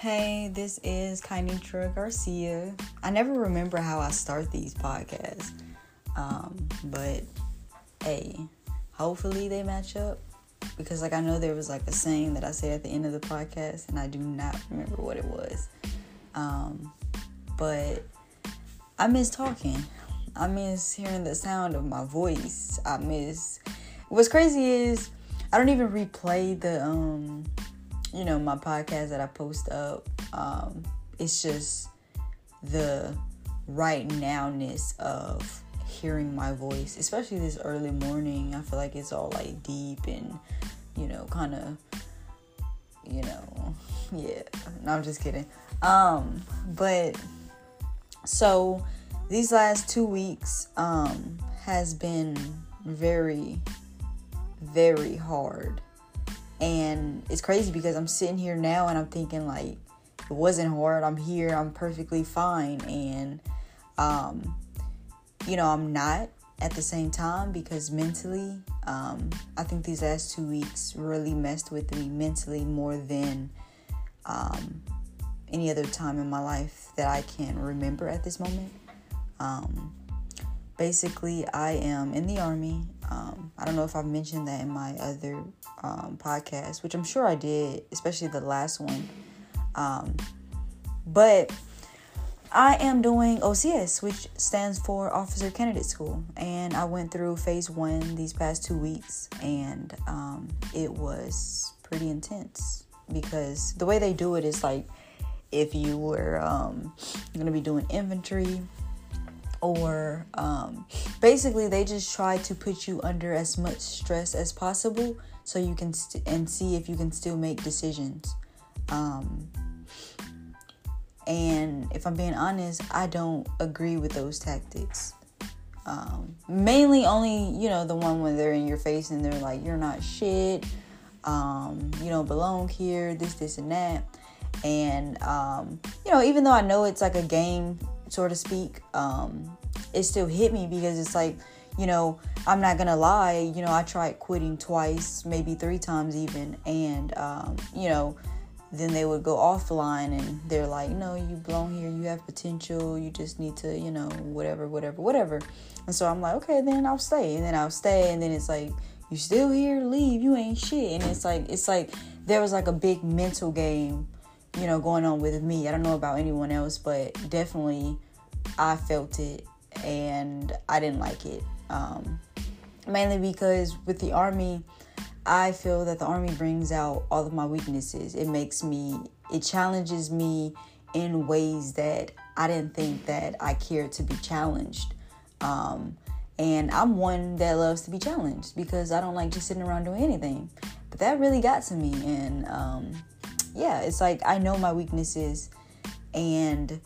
Hey, this is Kainitra Garcia. I never remember how I start these podcasts, um, but hey, hopefully they match up because, like, I know there was like a saying that I said at the end of the podcast, and I do not remember what it was. Um, but I miss talking. I miss hearing the sound of my voice. I miss. What's crazy is I don't even replay the um you know my podcast that I post up. Um, it's just the right nowness of hearing my voice, especially this early morning. I feel like it's all like deep and you know, kind of, you know, yeah. No, I'm just kidding. Um, but so these last two weeks um has been very, very hard and it's crazy because I'm sitting here now and I'm thinking like it wasn't hard. I'm here. I'm perfectly fine. And um, you know, I'm not at the same time because mentally, um, I think these last two weeks really messed with me mentally more than um, any other time in my life that I can remember at this moment. Um, basically, I am in the army. I don't know if I've mentioned that in my other um, podcast, which I'm sure I did, especially the last one. Um, but I am doing OCS, which stands for Officer Candidate School, and I went through phase one these past two weeks, and um, it was pretty intense because the way they do it is like if you were um, going to be doing infantry or um, basically they just try to put you under as much stress as possible so you can st- and see if you can still make decisions. Um, and if i'm being honest i don't agree with those tactics. Um, mainly only you know the one when they're in your face and they're like you're not shit. Um, you don't belong here this this and that. And um, you know even though i know it's like a game so to speak, um, it still hit me because it's like, you know, I'm not gonna lie, you know, I tried quitting twice, maybe three times even, and um, you know, then they would go offline and they're like, no, you belong here, you have potential, you just need to, you know, whatever, whatever, whatever. And so I'm like, okay, then I'll stay, and then I'll stay, and then it's like, you still here, leave, you ain't shit, and it's like, it's like there was like a big mental game you know, going on with me. I don't know about anyone else, but definitely I felt it and I didn't like it. Um, mainly because with the army, I feel that the army brings out all of my weaknesses. It makes me, it challenges me in ways that I didn't think that I cared to be challenged. Um, and I'm one that loves to be challenged because I don't like just sitting around doing anything. But that really got to me. And um, yeah, it's like I know my weaknesses, and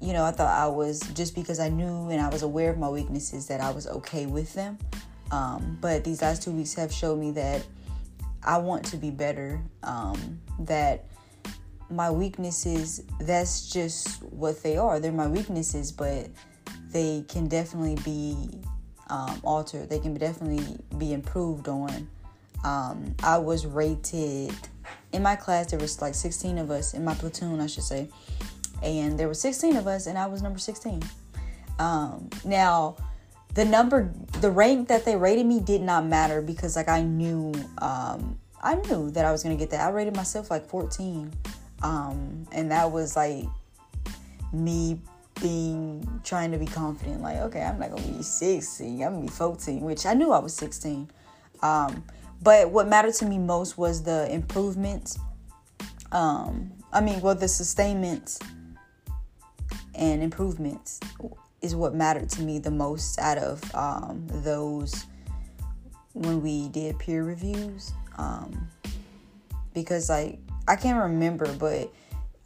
you know, I thought I was just because I knew and I was aware of my weaknesses that I was okay with them. Um, but these last two weeks have showed me that I want to be better. Um, that my weaknesses, that's just what they are. They're my weaknesses, but they can definitely be um, altered. They can definitely be improved on. Um, I was rated in my class there was like 16 of us in my platoon i should say. And there were 16 of us and i was number 16 um, now the number the rank that they rated me did not matter because like i knew um, i knew that i was gonna get that. I rated myself like 14 um, and that was like me being trying to be confident like okay i'm not gonna be 16 i'm gonna be 14 which i knew i was 16 um, but what mattered to me most was the improvements. Um, I mean, well, the sustainments and improvements is what mattered to me the most out of um, those when we did peer reviews. Um, because, like, I can't remember, but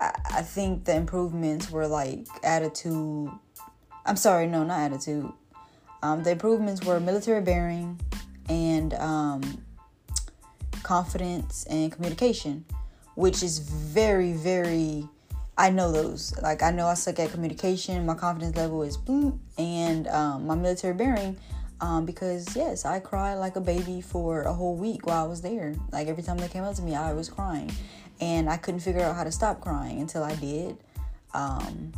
I, I think the improvements were like attitude. I'm sorry, no, not attitude. Um, the improvements were military bearing and um, confidence and communication, which is very, very. I know those. Like I know I suck at communication. My confidence level is boom, and um, my military bearing. Um, because yes, I cried like a baby for a whole week while I was there. Like every time they came up to me, I was crying, and I couldn't figure out how to stop crying until I did. Um,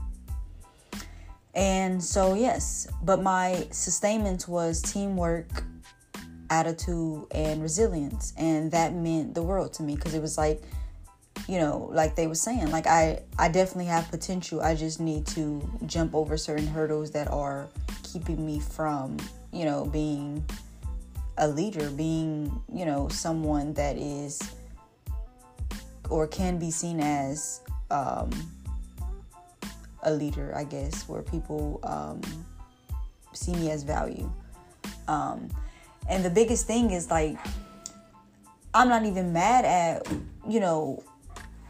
and so, yes, but my sustainment was teamwork, attitude, and resilience. And that meant the world to me because it was like, you know, like they were saying, like I, I definitely have potential. I just need to jump over certain hurdles that are keeping me from, you know, being a leader, being, you know, someone that is or can be seen as um, a leader, I guess, where people um, see me as value. Um, and the biggest thing is like, I'm not even mad at, you know,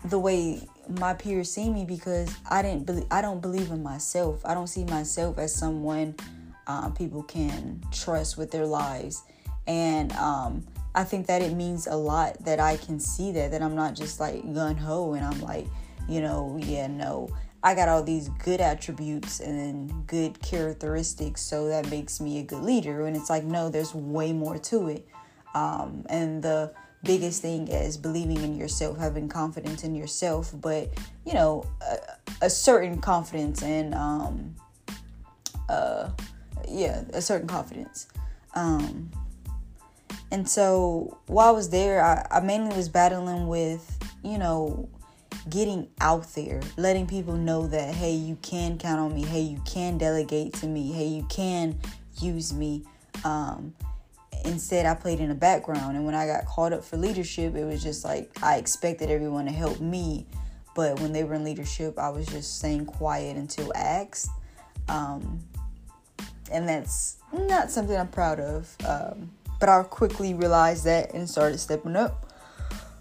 the way my peers see me because I didn't believe, I don't believe in myself. I don't see myself as someone um, people can trust with their lives. And um, I think that it means a lot that I can see that, that I'm not just like gun ho and I'm like, you know, yeah, no. I got all these good attributes and good characteristics, so that makes me a good leader. And it's like, no, there's way more to it. Um, and the biggest thing is believing in yourself, having confidence in yourself, but you know, a, a certain confidence and, um, uh, yeah, a certain confidence. Um, and so while I was there, I, I mainly was battling with, you know, getting out there, letting people know that, hey, you can count on me. Hey, you can delegate to me. Hey, you can use me. Um, instead, I played in the background. And when I got called up for leadership, it was just like I expected everyone to help me. But when they were in leadership, I was just staying quiet until asked. Um, and that's not something I'm proud of. Um, but I quickly realized that and started stepping up.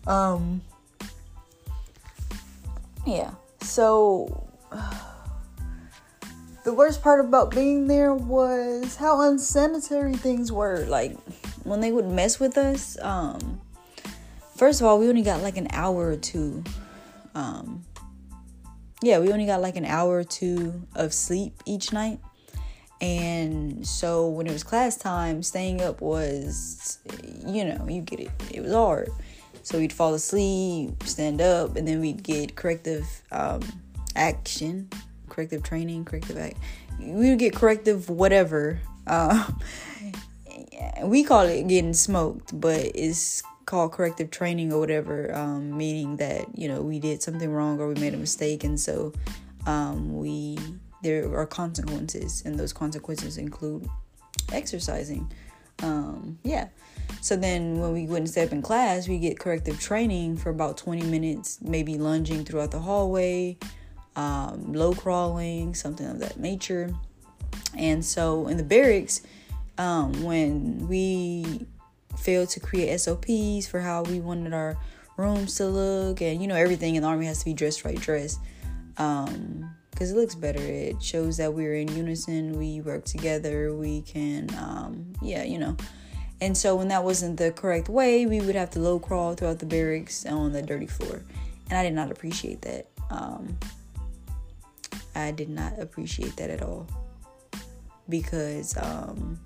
Um, yeah. So the worst part about being there was how unsanitary things were. Like when they would mess with us, um first of all, we only got like an hour or two. Um yeah, we only got like an hour or two of sleep each night. And so when it was class time, staying up was, you know, you get it. It was hard. So we'd fall asleep, stand up, and then we'd get corrective um, action, corrective training, corrective act. We would get corrective whatever. Uh, we call it getting smoked, but it's called corrective training or whatever, um, meaning that you know we did something wrong or we made a mistake, and so um, we there are consequences, and those consequences include exercising. Um, yeah. So then when we and step in class, we get corrective training for about 20 minutes, maybe lunging throughout the hallway, um, low crawling, something of that nature. And so in the barracks, um, when we failed to create SOPs for how we wanted our rooms to look, and you know, everything in the army has to be dressed right dress. Um, because it looks better. It shows that we're in unison, we work together, we can, um, yeah, you know. And so when that wasn't the correct way, we would have to low crawl throughout the barracks on the dirty floor. And I did not appreciate that. Um, I did not appreciate that at all. Because um,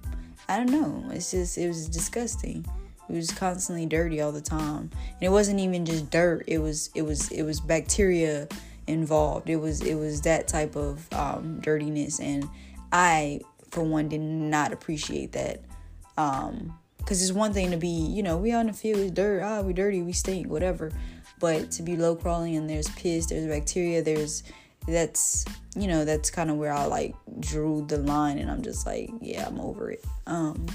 I don't know. It's just it was disgusting. It was constantly dirty all the time. And it wasn't even just dirt. It was it was it was bacteria involved. It was it was that type of um, dirtiness, and I, for one, did not appreciate that. Um, because it's one thing to be, you know, we on the field, it's dirt, ah, we dirty, we stink, whatever. But to be low crawling and there's piss, there's bacteria, there's that's you know that's kind of where I like drew the line, and I'm just like, yeah, I'm over it. Um,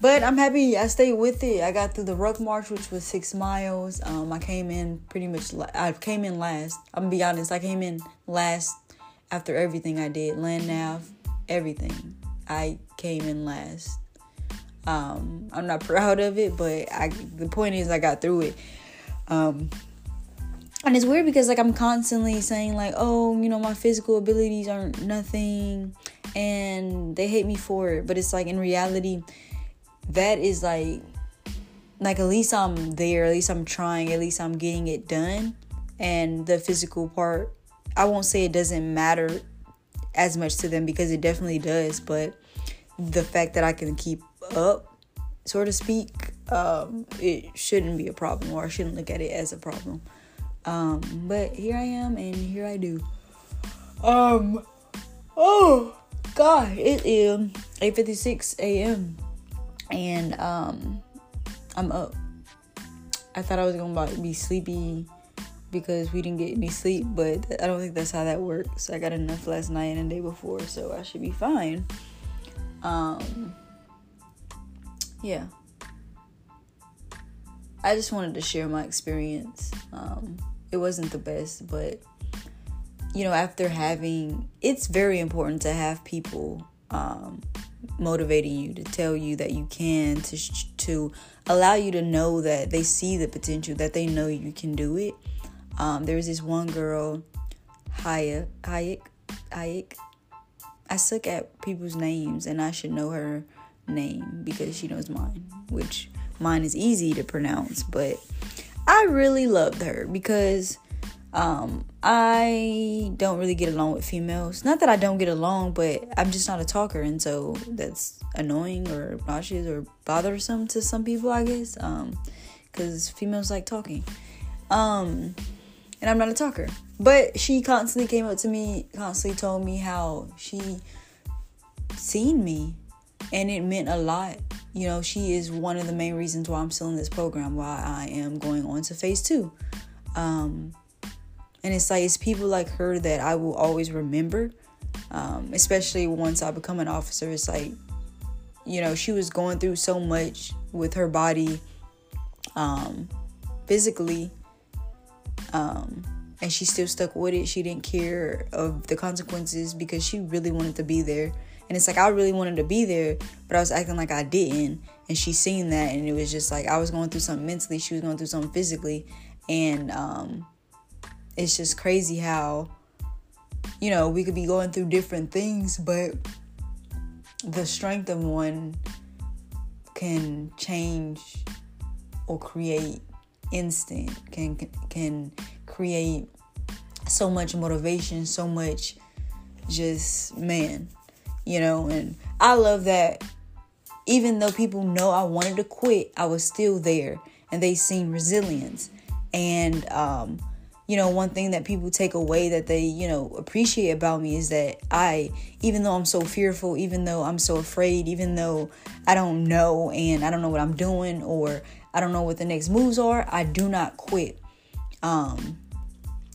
but I'm happy I stayed with it. I got through the ruck march, which was six miles. Um, I came in pretty much. I came in last. I'm gonna be honest. I came in last after everything I did, land nav, everything. I came in last. Um, I'm not proud of it, but I. The point is, I got through it. Um, and it's weird because like I'm constantly saying like, oh, you know, my physical abilities aren't nothing, and they hate me for it. But it's like in reality that is like like at least I'm there, at least I'm trying, at least I'm getting it done. And the physical part, I won't say it doesn't matter as much to them because it definitely does, but the fact that I can keep up, so to speak, um, it shouldn't be a problem or I shouldn't look at it as a problem. Um, but here I am and here I do. Um, oh God, it is 8:56 a.m. and um, I'm up. I thought I was gonna be sleepy because we didn't get any sleep, but I don't think that's how that works. I got enough last night and the day before, so I should be fine. Um, yeah. I just wanted to share my experience. Um, it wasn't the best, but you know, after having, it's very important to have people um, motivating you to tell you that you can, to to allow you to know that they see the potential, that they know you can do it. Um, there was this one girl, Hayek, Hayek, Hayek. I suck at people's names, and I should know her name because she knows mine, which mine is easy to pronounce. But I really loved her because um, I don't really get along with females. Not that I don't get along, but I'm just not a talker, and so that's annoying or obnoxious or bothersome to some people, I guess. Um, because females like talking. Um, and I'm not a talker. But she constantly came up to me, constantly told me how she seen me, and it meant a lot. You know, she is one of the main reasons why I'm still in this program, why I am going on to phase two. Um, and it's like it's people like her that I will always remember, um, especially once I become an officer. It's like, you know, she was going through so much with her body, um, physically, um, and she still stuck with it. She didn't care of the consequences because she really wanted to be there. And it's like I really wanted to be there, but I was acting like I didn't. And she seen that, and it was just like I was going through something mentally. She was going through something physically, and um, it's just crazy how you know we could be going through different things but the strength of one can change or create instant can can create so much motivation so much just man you know and i love that even though people know i wanted to quit i was still there and they seen resilience and um you know, one thing that people take away that they, you know, appreciate about me is that I, even though I'm so fearful, even though I'm so afraid, even though I don't know and I don't know what I'm doing or I don't know what the next moves are, I do not quit. Um,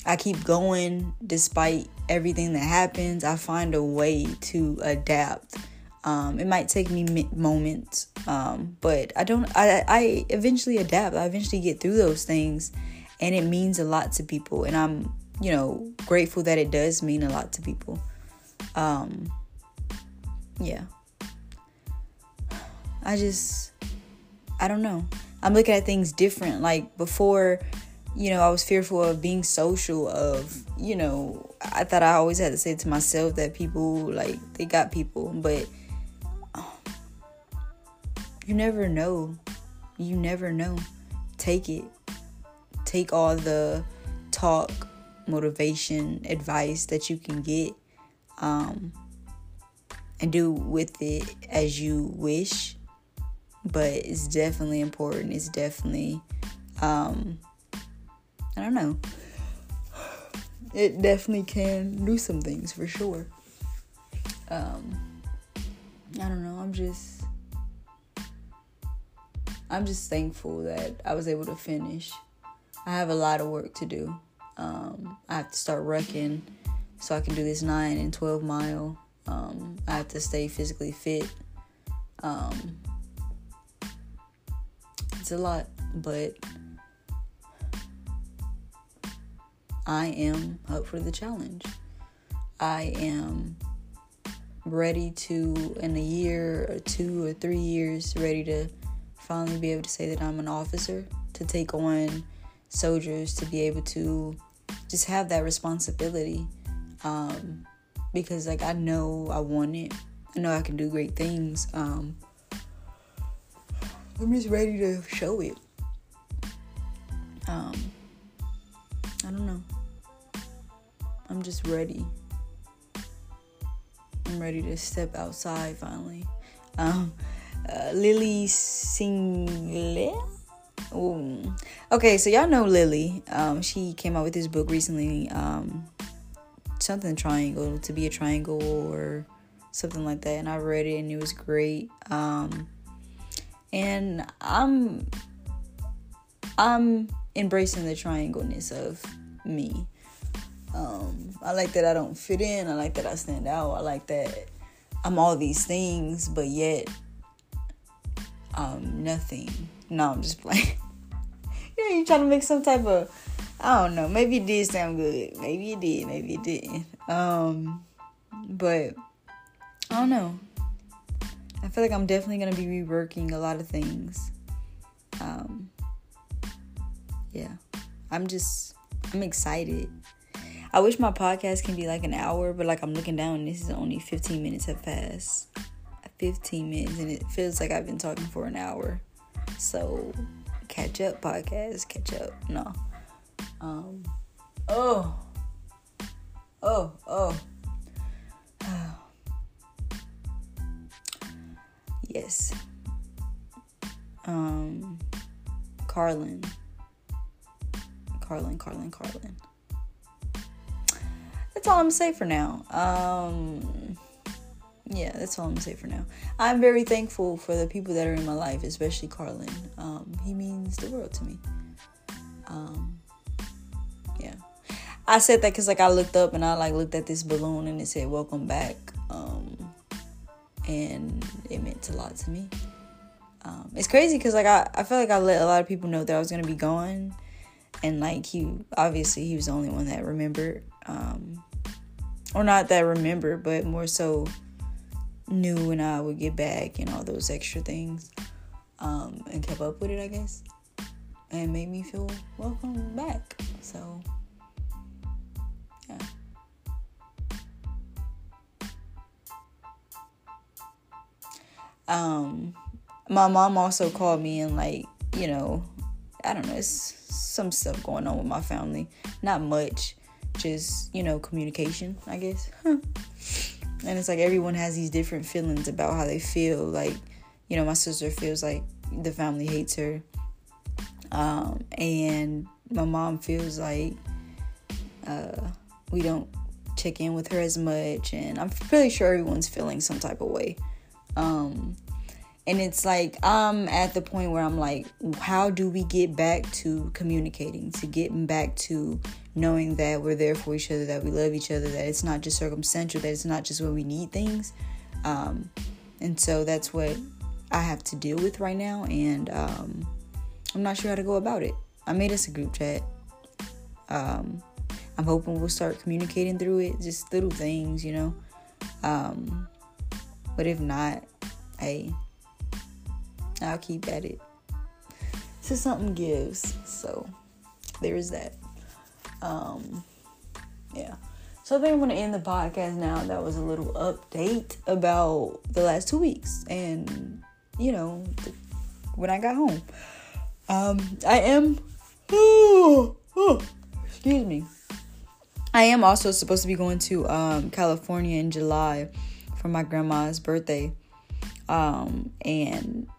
I keep going despite everything that happens. I find a way to adapt. Um, it might take me moments, um, but I don't. I, I eventually adapt. I eventually get through those things and it means a lot to people and i'm you know grateful that it does mean a lot to people um yeah i just i don't know i'm looking at things different like before you know i was fearful of being social of you know i thought i always had to say to myself that people like they got people but you never know you never know take it take all the talk, motivation, advice that you can get, um, and do with it as you wish. But it's definitely important. It's definitely, um, I don't know. It definitely can do some things for sure. Um, I don't know. I'm just, I'm just thankful that I was able to finish. I have a lot of work to do. Um, I have to start rucking so I can do this 9 and 12 mile. Um, I have to stay physically fit. Um, it's a lot, but I am up for the challenge. I am ready to, in a year or two or three years, ready to finally be able to say that I'm an officer, to take on soldiers to be able to just have that responsibility um, because like i know i want it. I know i can do great things. Um, i'm just ready to show it. Um, i don't know i'm just ready i'm ready to step outside finally um, uh, Lilly Singh. Okay, so y'all know Lilly. Um, she came out with this book recently. Um, something triangle to be a triangle or something like that, and I read it and it was great. Um, and I'm I'm embracing the triangleness of me. Um, I like that I don't fit in. I like that I stand out. I like that I'm all these things, but yet um nothing. No, I'm just playing. yeah, you trying to make some type of I don't know. Maybe it did sound good. Maybe it did. Maybe it didn't. Um, but I don't know. I feel like I'm definitely gonna be reworking a lot of things. Um, yeah, I'm just I'm excited. I wish my podcast can be like an hour, but like I'm looking down, this is only 15 minutes have passed. 15 minutes, and it feels like I've been talking for an hour. So, catch up, podcast, catch up. No. Um. Oh. Oh. Oh. yes. Um. Carlin. Carlin. Carlin. Carlin. That's all I'm gonna say for now. Um yeah, that's all I'm gonna say for now. I'm very thankful for the people that are in my life, especially Carlin. Um, he means the world to me. Um, yeah, I said that because like I looked up and I like looked at this balloon and it said "Welcome back," um, and it meant a lot to me. Um, it's crazy because like I, I feel like I let a lot of people know that I was gonna be gone, and like he obviously he was the only one that remembered, um, or not that I remember, but more so knew when I would get back and all those extra things. Um, and kept up with it, I guess. And made me feel welcome back. So, yeah. Um, my mom also called me and, like, you know, I don't know, it's some stuff going on with my family. Not much, just, you know, communication, I guess. and it's like everyone has these different feelings about how they feel. Like you know my sister feels like the family hates her. Um, and my mom feels like uh, we don't check in with her as much. And i'm pretty sure everyone's feeling some type of way. Um, and it's like i'm at the point where i'm like how do we get back to communicating to getting back to knowing that we're there for each other, that we love each other, that it's not just circumstantial, that it's not just when we need things. Um, and so that's what I have to deal with right now, and um, I'm not sure how to go about it. I made us a group chat. Um, I'm hoping we'll start communicating through it, just little things, you know. Um, but if not, hey, I'll keep at it. So something gives. So there is that. Um, yeah. So I think I'm to end the podcast now. That was a little update about the last two weeks and, you know, when I got home. Um, I am, oh, oh, excuse me. I am also supposed to be going to um, California in July for my grandma's birthday. Um, and,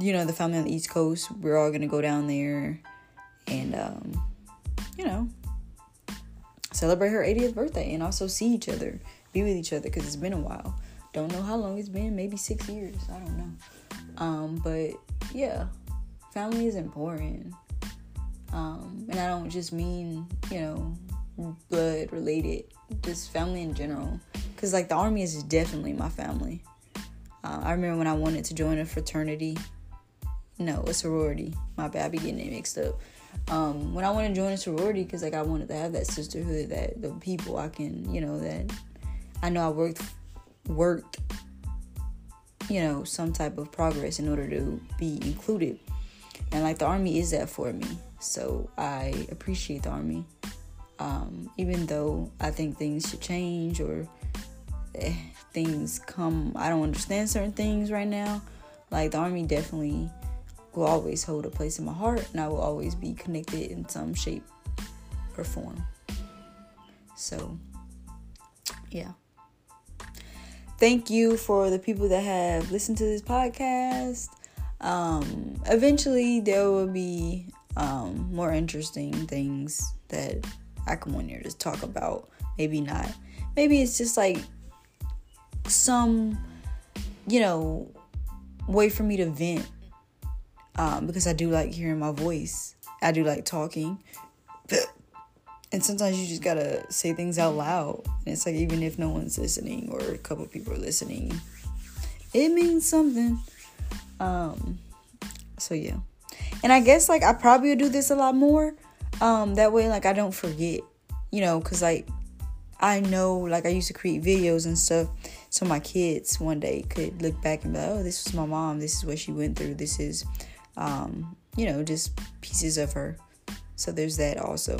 you know, the family on the East Coast, we're all to go down there and, um, you know, celebrate her 80th birthday and also see each other, be with each other because it's been a while. Don't know how long it's been, maybe six years. I don't know. Um, but yeah, family is important. Um, and I don't just mean, you know, blood related, just family in general. Because, like, the army is definitely my family. Uh, I remember when I wanted to join a fraternity. No, a sorority. My bad, I be getting it mixed up um, when I want to join a sorority, because like I wanted to have that sisterhood, that the people I can, you know, that I know I worked worked, you know, some type of progress in order to be included, and like the army is that for me. So I appreciate the army, um, even though I think things should change or things come. I don't understand certain things right now. Like the army definitely will always hold a place in my heart and I will always be connected in some shape or form. So, yeah. thank you for the people that have listened to this podcast. Um, eventually, there will be um, more interesting things that I come on here to talk about. Maybe not. Maybe it's just like some, you know, way for me to vent um, because I do like hearing my voice. I do like talking. And sometimes you just gotta say things out loud. And it's like, even if no one's listening or a couple people are listening, it means something. Um, so yeah. And I guess like I probably would do this a lot more. Um, that way, like I don't forget, you know, cause like I know, like I used to create videos and stuff, so my kids one day could look back and be like, oh, this was my mom. This is what she went through. This is, um, you know, just pieces of her. So there's that also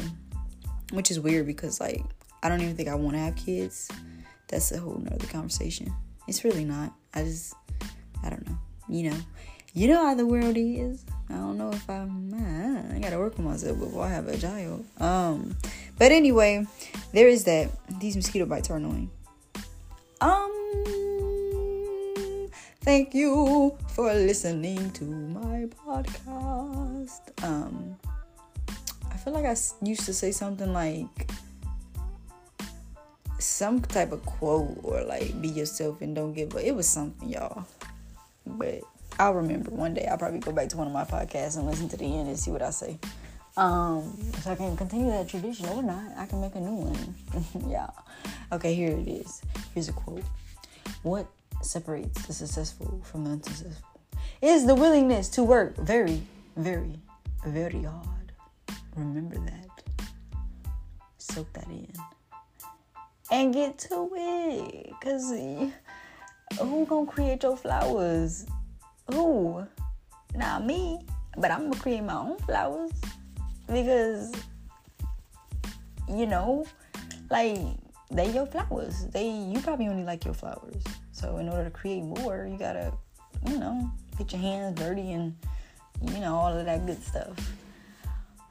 which is weird because like I don't even think I want to have kids. That's a whole nother conversation. It's really not. I just I don't know. You know, you know how the world is. I don't know if I'm. I gotta work on myself before I have a child. Um, but anyway, there is that. These mosquito bites are annoying. Thank you for listening to my podcast. Um I feel like I used to say something like some type of quote or like be yourself and don't give up. It was something, y'all. But I'll remember one day. I'll probably go back to one of my podcasts and listen to the end and see what I say. Um, so I can continue that tradition or not. I can make a new one. yeah. Okay, here it is. Here's a quote. What separates the successful from the unsuccessful is the willingness to work very, very, very hard. Remember that. Soak that in. And get to it. Cause who gonna create your flowers? Who? Not me. But I'm gonna create my own flowers. Because you know, like they your flowers. They you probably only like your flowers. So in order to create more, you gotta, you know, get your hands dirty and you know all of that good stuff.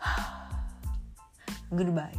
Goodbye.